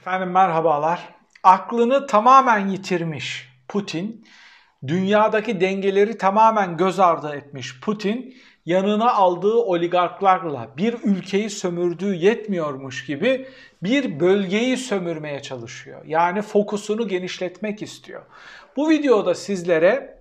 Efendim merhabalar. Aklını tamamen yitirmiş Putin, dünyadaki dengeleri tamamen göz ardı etmiş Putin, yanına aldığı oligarklarla bir ülkeyi sömürdüğü yetmiyormuş gibi bir bölgeyi sömürmeye çalışıyor. Yani fokusunu genişletmek istiyor. Bu videoda sizlere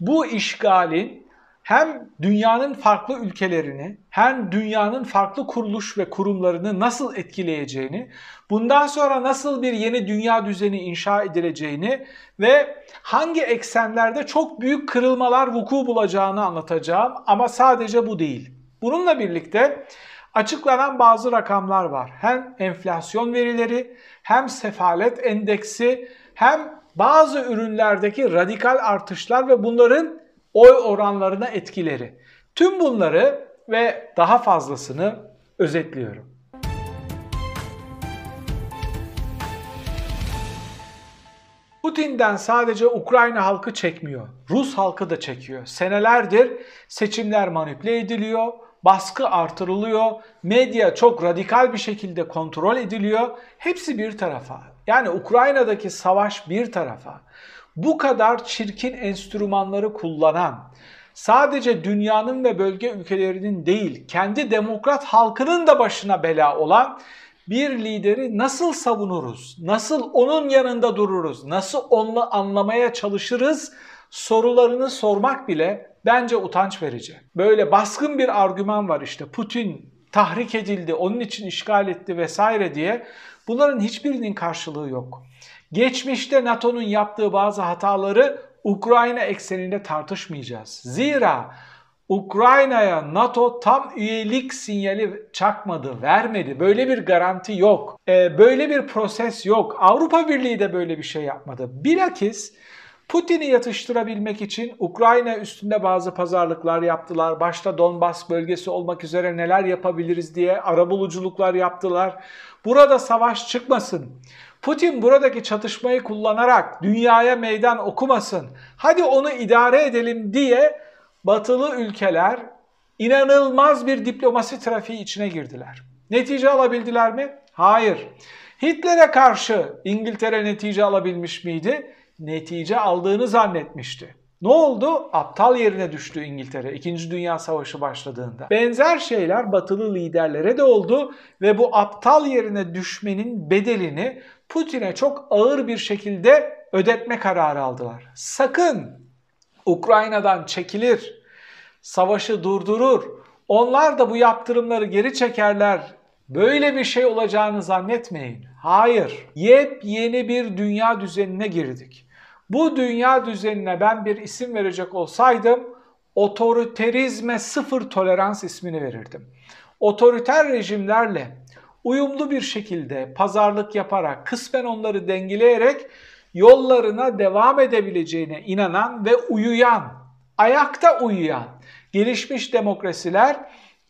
bu işgalin hem dünyanın farklı ülkelerini hem dünyanın farklı kuruluş ve kurumlarını nasıl etkileyeceğini, bundan sonra nasıl bir yeni dünya düzeni inşa edileceğini ve hangi eksenlerde çok büyük kırılmalar vuku bulacağını anlatacağım ama sadece bu değil. Bununla birlikte açıklanan bazı rakamlar var. Hem enflasyon verileri, hem sefalet endeksi, hem bazı ürünlerdeki radikal artışlar ve bunların oy oranlarına etkileri. Tüm bunları ve daha fazlasını özetliyorum. Putin'den sadece Ukrayna halkı çekmiyor. Rus halkı da çekiyor. Senelerdir seçimler manipüle ediliyor, baskı artırılıyor, medya çok radikal bir şekilde kontrol ediliyor. Hepsi bir tarafa. Yani Ukrayna'daki savaş bir tarafa bu kadar çirkin enstrümanları kullanan, sadece dünyanın ve bölge ülkelerinin değil, kendi demokrat halkının da başına bela olan bir lideri nasıl savunuruz? Nasıl onun yanında dururuz? Nasıl onu anlamaya çalışırız? Sorularını sormak bile bence utanç verici. Böyle baskın bir argüman var işte Putin tahrik edildi, onun için işgal etti vesaire diye. Bunların hiçbirinin karşılığı yok. Geçmişte NATO'nun yaptığı bazı hataları Ukrayna ekseninde tartışmayacağız. Zira Ukrayna'ya NATO tam üyelik sinyali çakmadı, vermedi. Böyle bir garanti yok. Ee, böyle bir proses yok. Avrupa Birliği de böyle bir şey yapmadı. Bilakis Putin'i yatıştırabilmek için Ukrayna üstünde bazı pazarlıklar yaptılar. Başta Donbas bölgesi olmak üzere neler yapabiliriz diye arabuluculuklar yaptılar. Burada savaş çıkmasın. Putin buradaki çatışmayı kullanarak dünyaya meydan okumasın. Hadi onu idare edelim diye batılı ülkeler inanılmaz bir diplomasi trafiği içine girdiler. Netice alabildiler mi? Hayır. Hitler'e karşı İngiltere netice alabilmiş miydi? Netice aldığını zannetmişti. Ne oldu? Aptal yerine düştü İngiltere İkinci Dünya Savaşı başladığında. Benzer şeyler batılı liderlere de oldu ve bu aptal yerine düşmenin bedelini Putin'e çok ağır bir şekilde ödetme kararı aldılar. Sakın Ukrayna'dan çekilir, savaşı durdurur, onlar da bu yaptırımları geri çekerler. Böyle bir şey olacağını zannetmeyin. Hayır, yepyeni bir dünya düzenine girdik. Bu dünya düzenine ben bir isim verecek olsaydım otoriterizme sıfır tolerans ismini verirdim. Otoriter rejimlerle uyumlu bir şekilde pazarlık yaparak kısmen onları dengeleyerek yollarına devam edebileceğine inanan ve uyuyan, ayakta uyuyan gelişmiş demokrasiler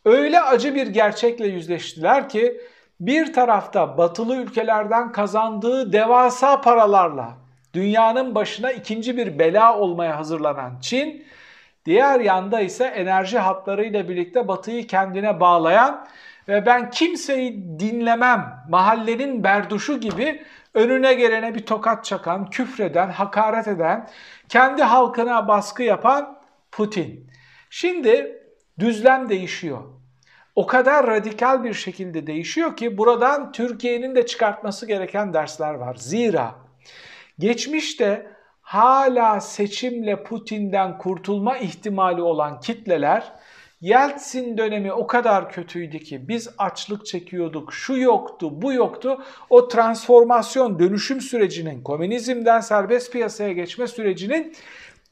öyle acı bir gerçekle yüzleştiler ki bir tarafta batılı ülkelerden kazandığı devasa paralarla dünyanın başına ikinci bir bela olmaya hazırlanan Çin, diğer yanda ise enerji hatlarıyla birlikte batıyı kendine bağlayan ve ben kimseyi dinlemem mahallenin berduşu gibi önüne gelene bir tokat çakan, küfreden, hakaret eden, kendi halkına baskı yapan Putin. Şimdi düzlem değişiyor. O kadar radikal bir şekilde değişiyor ki buradan Türkiye'nin de çıkartması gereken dersler var. Zira geçmişte hala seçimle Putin'den kurtulma ihtimali olan kitleler Yeltsin dönemi o kadar kötüydü ki biz açlık çekiyorduk, şu yoktu, bu yoktu. O transformasyon, dönüşüm sürecinin, komünizmden serbest piyasaya geçme sürecinin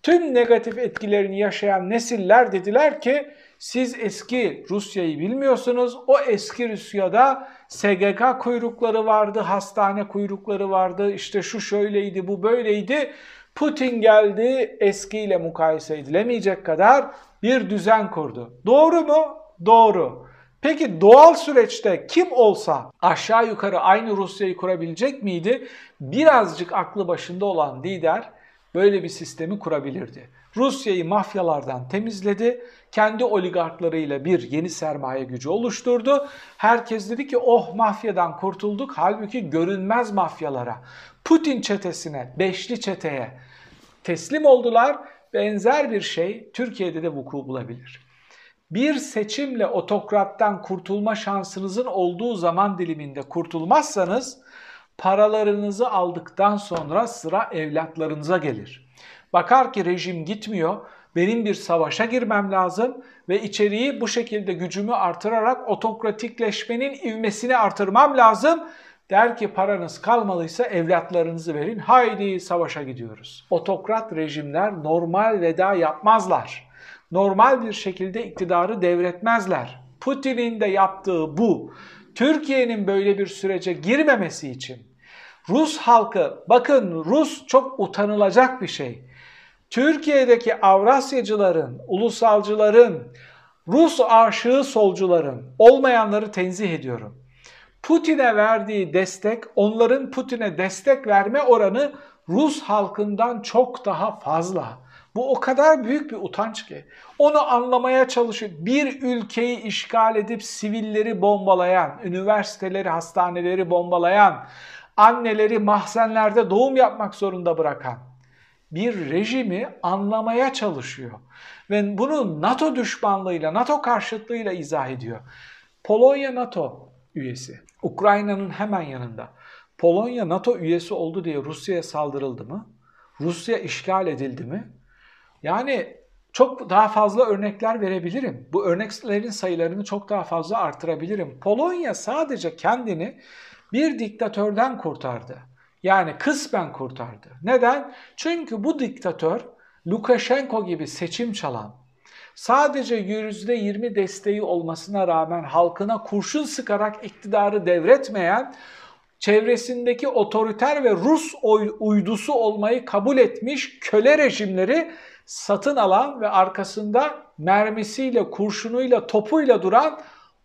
tüm negatif etkilerini yaşayan nesiller dediler ki siz eski Rusya'yı bilmiyorsunuz. O eski Rusya'da SGK kuyrukları vardı, hastane kuyrukları vardı. İşte şu şöyleydi, bu böyleydi. Putin geldi eskiyle mukayese edilemeyecek kadar bir düzen kurdu. Doğru mu? Doğru. Peki doğal süreçte kim olsa aşağı yukarı aynı Rusya'yı kurabilecek miydi? Birazcık aklı başında olan lider böyle bir sistemi kurabilirdi. Rusya'yı mafyalardan temizledi, kendi oligarklarıyla bir yeni sermaye gücü oluşturdu. Herkes dedi ki oh mafyadan kurtulduk. Halbuki görünmez mafyalara, Putin çetesine, beşli çeteye teslim oldular. Benzer bir şey Türkiye'de de vuku bulabilir. Bir seçimle otokrattan kurtulma şansınızın olduğu zaman diliminde kurtulmazsanız paralarınızı aldıktan sonra sıra evlatlarınıza gelir. Bakar ki rejim gitmiyor, benim bir savaşa girmem lazım ve içeriği bu şekilde gücümü artırarak otokratikleşmenin ivmesini artırmam lazım. Der ki paranız kalmalıysa evlatlarınızı verin. Haydi savaşa gidiyoruz. Otokrat rejimler normal veda yapmazlar. Normal bir şekilde iktidarı devretmezler. Putin'in de yaptığı bu. Türkiye'nin böyle bir sürece girmemesi için Rus halkı, bakın Rus çok utanılacak bir şey. Türkiye'deki Avrasyacıların, ulusalcıların, Rus aşığı solcuların olmayanları tenzih ediyorum. Putin'e verdiği destek, onların Putin'e destek verme oranı Rus halkından çok daha fazla. Bu o kadar büyük bir utanç ki. Onu anlamaya çalışıyor. Bir ülkeyi işgal edip sivilleri bombalayan, üniversiteleri, hastaneleri bombalayan, anneleri mahzenlerde doğum yapmak zorunda bırakan bir rejimi anlamaya çalışıyor. Ve bunu NATO düşmanlığıyla, NATO karşıtlığıyla izah ediyor. Polonya NATO üyesi. Ukrayna'nın hemen yanında. Polonya NATO üyesi oldu diye Rusya'ya saldırıldı mı? Rusya işgal edildi mi? Yani çok daha fazla örnekler verebilirim. Bu örneklerin sayılarını çok daha fazla artırabilirim. Polonya sadece kendini bir diktatörden kurtardı. Yani kısmen kurtardı. Neden? Çünkü bu diktatör Lukashenko gibi seçim çalan, sadece %20 desteği olmasına rağmen halkına kurşun sıkarak iktidarı devretmeyen, çevresindeki otoriter ve Rus uydusu olmayı kabul etmiş köle rejimleri satın alan ve arkasında mermisiyle, kurşunuyla, topuyla duran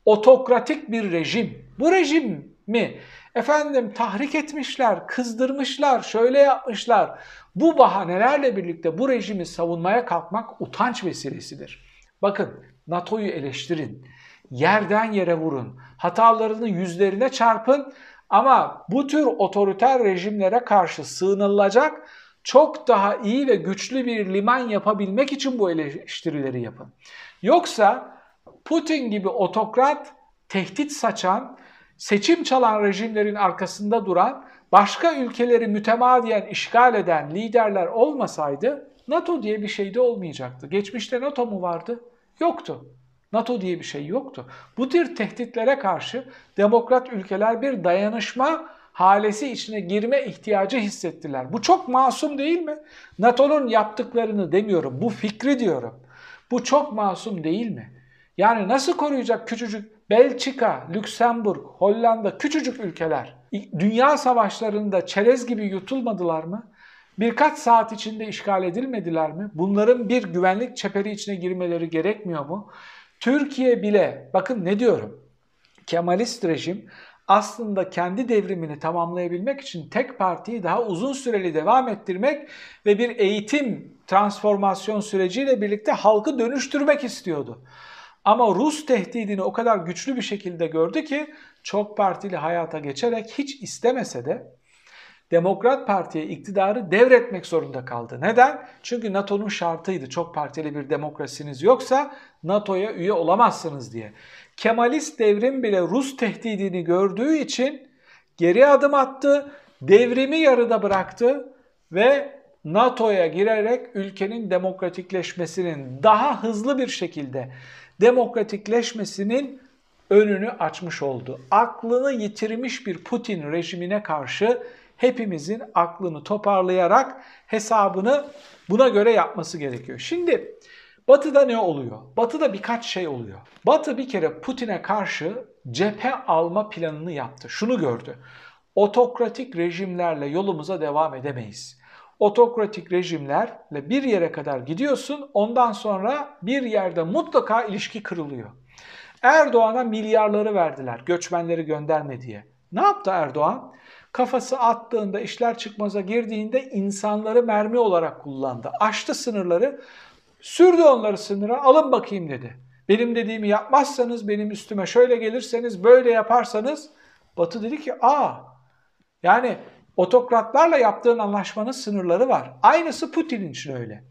otokratik bir rejim. Bu rejim mi? Efendim tahrik etmişler, kızdırmışlar, şöyle yapmışlar. Bu bahanelerle birlikte bu rejimi savunmaya kalkmak utanç vesilesidir. Bakın NATO'yu eleştirin, yerden yere vurun, hatalarını yüzlerine çarpın ama bu tür otoriter rejimlere karşı sığınılacak çok daha iyi ve güçlü bir liman yapabilmek için bu eleştirileri yapın. Yoksa Putin gibi otokrat, tehdit saçan, seçim çalan rejimlerin arkasında duran, başka ülkeleri mütemadiyen işgal eden liderler olmasaydı NATO diye bir şey de olmayacaktı. Geçmişte NATO mu vardı? Yoktu. NATO diye bir şey yoktu. Bu tür tehditlere karşı demokrat ülkeler bir dayanışma halesi içine girme ihtiyacı hissettiler. Bu çok masum değil mi? NATO'nun yaptıklarını demiyorum, bu fikri diyorum. Bu çok masum değil mi? Yani nasıl koruyacak küçücük Belçika, Lüksemburg, Hollanda küçücük ülkeler dünya savaşlarında çerez gibi yutulmadılar mı? Birkaç saat içinde işgal edilmediler mi? Bunların bir güvenlik çeperi içine girmeleri gerekmiyor mu? Türkiye bile, bakın ne diyorum, Kemalist rejim aslında kendi devrimini tamamlayabilmek için tek partiyi daha uzun süreli devam ettirmek ve bir eğitim transformasyon süreciyle birlikte halkı dönüştürmek istiyordu. Ama Rus tehdidini o kadar güçlü bir şekilde gördü ki çok partili hayata geçerek hiç istemese de Demokrat Parti'ye iktidarı devretmek zorunda kaldı. Neden? Çünkü NATO'nun şartıydı. Çok partili bir demokrasiniz yoksa NATO'ya üye olamazsınız diye. Kemalist devrim bile Rus tehdidini gördüğü için geri adım attı, devrimi yarıda bıraktı ve NATO'ya girerek ülkenin demokratikleşmesinin daha hızlı bir şekilde demokratikleşmesinin önünü açmış oldu. Aklını yitirmiş bir Putin rejimine karşı hepimizin aklını toparlayarak hesabını buna göre yapması gerekiyor. Şimdi Batı'da ne oluyor? Batı'da birkaç şey oluyor. Batı bir kere Putin'e karşı cephe alma planını yaptı. Şunu gördü. Otokratik rejimlerle yolumuza devam edemeyiz. Otokratik rejimlerle bir yere kadar gidiyorsun, ondan sonra bir yerde mutlaka ilişki kırılıyor. Erdoğan'a milyarları verdiler göçmenleri gönderme diye. Ne yaptı Erdoğan? kafası attığında, işler çıkmaza girdiğinde insanları mermi olarak kullandı. Aştı sınırları, sürdü onları sınıra, alın bakayım dedi. Benim dediğimi yapmazsanız, benim üstüme şöyle gelirseniz, böyle yaparsanız, Batı dedi ki, aa, yani otokratlarla yaptığın anlaşmanın sınırları var. Aynısı Putin için öyle.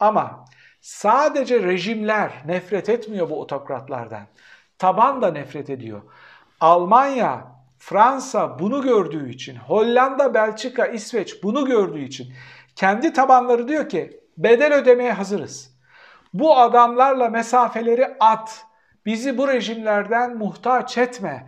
Ama sadece rejimler nefret etmiyor bu otokratlardan. Taban da nefret ediyor. Almanya, Fransa bunu gördüğü için, Hollanda, Belçika, İsveç bunu gördüğü için kendi tabanları diyor ki bedel ödemeye hazırız. Bu adamlarla mesafeleri at. Bizi bu rejimlerden muhtaç etme.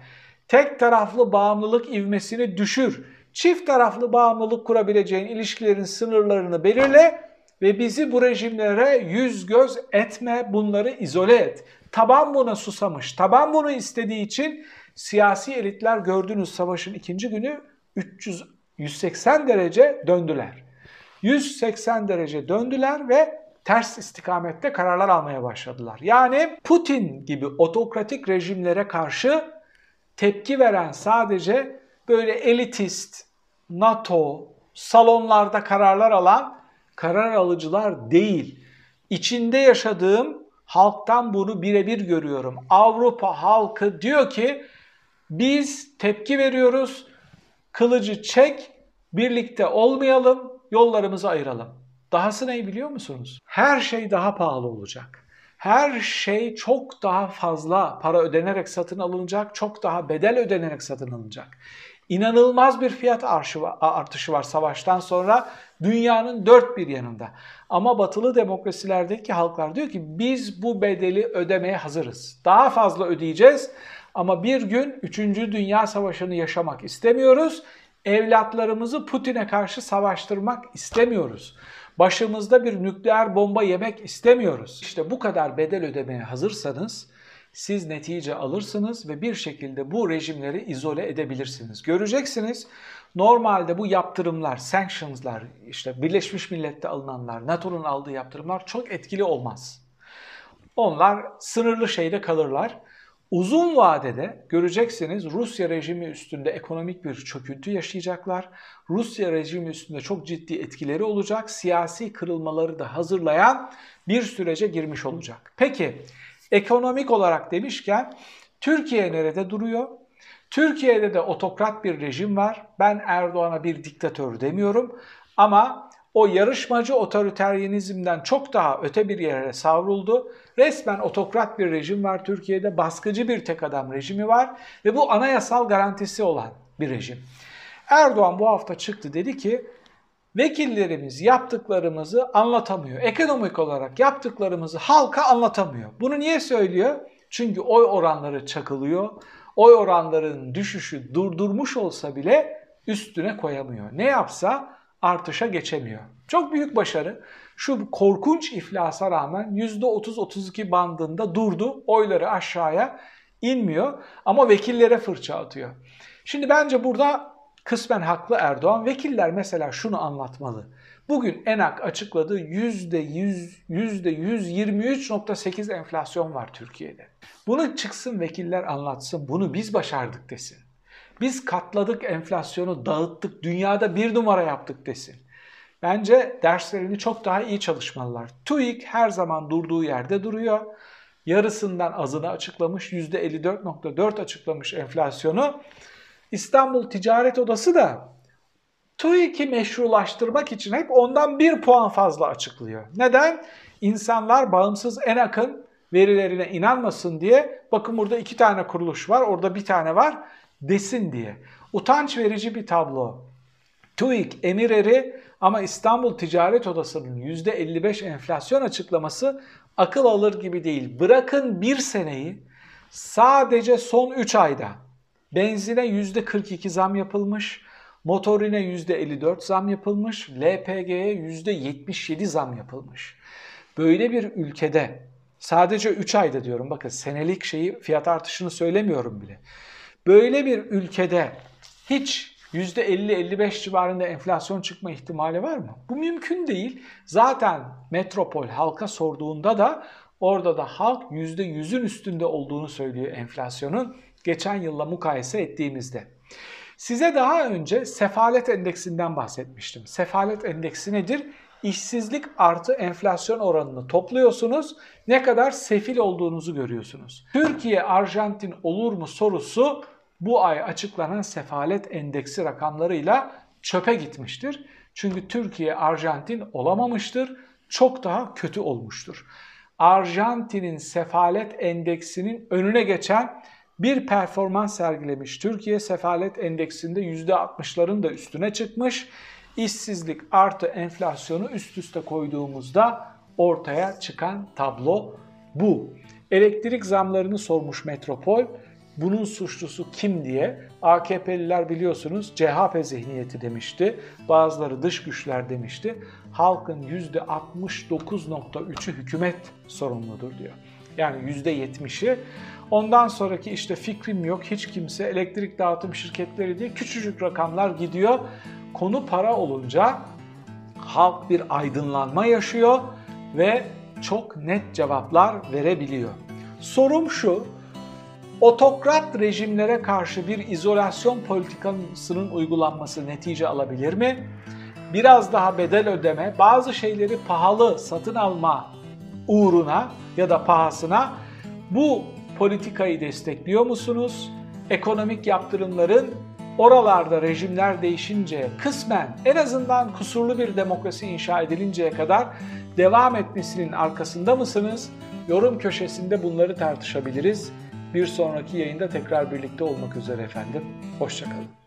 Tek taraflı bağımlılık ivmesini düşür. Çift taraflı bağımlılık kurabileceğin ilişkilerin sınırlarını belirle ve bizi bu rejimlere yüz göz etme, bunları izole et. Taban buna susamış. Taban bunu istediği için siyasi elitler gördüğünüz savaşın ikinci günü 300 180 derece döndüler. 180 derece döndüler ve ters istikamette kararlar almaya başladılar. Yani Putin gibi otokratik rejimlere karşı tepki veren sadece böyle elitist, NATO, salonlarda kararlar alan karar alıcılar değil. İçinde yaşadığım halktan bunu birebir görüyorum. Avrupa halkı diyor ki biz tepki veriyoruz, kılıcı çek, birlikte olmayalım, yollarımızı ayıralım. Dahası ne biliyor musunuz? Her şey daha pahalı olacak. Her şey çok daha fazla para ödenerek satın alınacak, çok daha bedel ödenerek satın alınacak. İnanılmaz bir fiyat artışı var savaştan sonra dünyanın dört bir yanında. Ama batılı demokrasilerdeki halklar diyor ki biz bu bedeli ödemeye hazırız. Daha fazla ödeyeceğiz ama bir gün 3. Dünya Savaşı'nı yaşamak istemiyoruz. Evlatlarımızı Putin'e karşı savaştırmak istemiyoruz. Başımızda bir nükleer bomba yemek istemiyoruz. İşte bu kadar bedel ödemeye hazırsanız siz netice alırsınız ve bir şekilde bu rejimleri izole edebilirsiniz. Göreceksiniz normalde bu yaptırımlar, sanctionslar, işte Birleşmiş Millet'te alınanlar, NATO'nun aldığı yaptırımlar çok etkili olmaz. Onlar sınırlı şeyde kalırlar. Uzun vadede göreceksiniz Rusya rejimi üstünde ekonomik bir çöküntü yaşayacaklar. Rusya rejimi üstünde çok ciddi etkileri olacak. Siyasi kırılmaları da hazırlayan bir sürece girmiş olacak. Peki ekonomik olarak demişken Türkiye nerede duruyor? Türkiye'de de otokrat bir rejim var. Ben Erdoğan'a bir diktatör demiyorum ama o yarışmacı otoriteryenizmden çok daha öte bir yere savruldu. Resmen otokrat bir rejim var Türkiye'de, baskıcı bir tek adam rejimi var ve bu anayasal garantisi olan bir rejim. Erdoğan bu hafta çıktı dedi ki vekillerimiz yaptıklarımızı anlatamıyor. Ekonomik olarak yaptıklarımızı halka anlatamıyor. Bunu niye söylüyor? Çünkü oy oranları çakılıyor. Oy oranların düşüşü durdurmuş olsa bile üstüne koyamıyor. Ne yapsa artışa geçemiyor. Çok büyük başarı. Şu korkunç iflasa rağmen %30-32 bandında durdu. Oyları aşağıya inmiyor ama vekillere fırça atıyor. Şimdi bence burada kısmen haklı Erdoğan. Vekiller mesela şunu anlatmalı. Bugün ENAK açıkladığı %100, %123.8 enflasyon var Türkiye'de. Bunu çıksın vekiller anlatsın, bunu biz başardık desin. Biz katladık enflasyonu, dağıttık, dünyada bir numara yaptık desin. Bence derslerini çok daha iyi çalışmalılar. TÜİK her zaman durduğu yerde duruyor. Yarısından azını açıklamış, %54.4 açıklamış enflasyonu. İstanbul Ticaret Odası da TÜİK'i meşrulaştırmak için hep ondan bir puan fazla açıklıyor. Neden? İnsanlar bağımsız en akın verilerine inanmasın diye bakın burada iki tane kuruluş var, orada bir tane var desin diye. Utanç verici bir tablo. TÜİK emireri ama İstanbul Ticaret Odası'nın %55 enflasyon açıklaması akıl alır gibi değil. Bırakın bir seneyi sadece son 3 ayda benzine %42 zam yapılmış, motorine %54 zam yapılmış, LPG'ye %77 zam yapılmış. Böyle bir ülkede sadece 3 ayda diyorum bakın senelik şeyi fiyat artışını söylemiyorum bile. Böyle bir ülkede hiç %50-55 civarında enflasyon çıkma ihtimali var mı? Bu mümkün değil. Zaten metropol halka sorduğunda da orada da halk %100'ün üstünde olduğunu söylüyor enflasyonun geçen yılla mukayese ettiğimizde. Size daha önce sefalet endeksinden bahsetmiştim. Sefalet endeksi nedir? İşsizlik artı enflasyon oranını topluyorsunuz. Ne kadar sefil olduğunuzu görüyorsunuz. Türkiye Arjantin olur mu sorusu bu ay açıklanan sefalet endeksi rakamlarıyla çöpe gitmiştir. Çünkü Türkiye Arjantin olamamıştır. Çok daha kötü olmuştur. Arjantin'in sefalet endeksinin önüne geçen bir performans sergilemiş. Türkiye sefalet endeksinde %60'ların da üstüne çıkmış. İşsizlik artı enflasyonu üst üste koyduğumuzda ortaya çıkan tablo bu. Elektrik zamlarını sormuş Metropol. Bunun suçlusu kim diye AKP'liler biliyorsunuz CHP zihniyeti demişti. Bazıları dış güçler demişti. Halkın %69.3'ü hükümet sorumludur diyor. Yani %70'i. Ondan sonraki işte fikrim yok hiç kimse elektrik dağıtım şirketleri diye küçücük rakamlar gidiyor. Konu para olunca halk bir aydınlanma yaşıyor ve çok net cevaplar verebiliyor. Sorum şu, otokrat rejimlere karşı bir izolasyon politikasının uygulanması netice alabilir mi? Biraz daha bedel ödeme, bazı şeyleri pahalı satın alma uğruna ya da pahasına bu politikayı destekliyor musunuz? Ekonomik yaptırımların oralarda rejimler değişince kısmen en azından kusurlu bir demokrasi inşa edilinceye kadar devam etmesinin arkasında mısınız? Yorum köşesinde bunları tartışabiliriz. Bir sonraki yayında tekrar birlikte olmak üzere efendim. Hoşçakalın.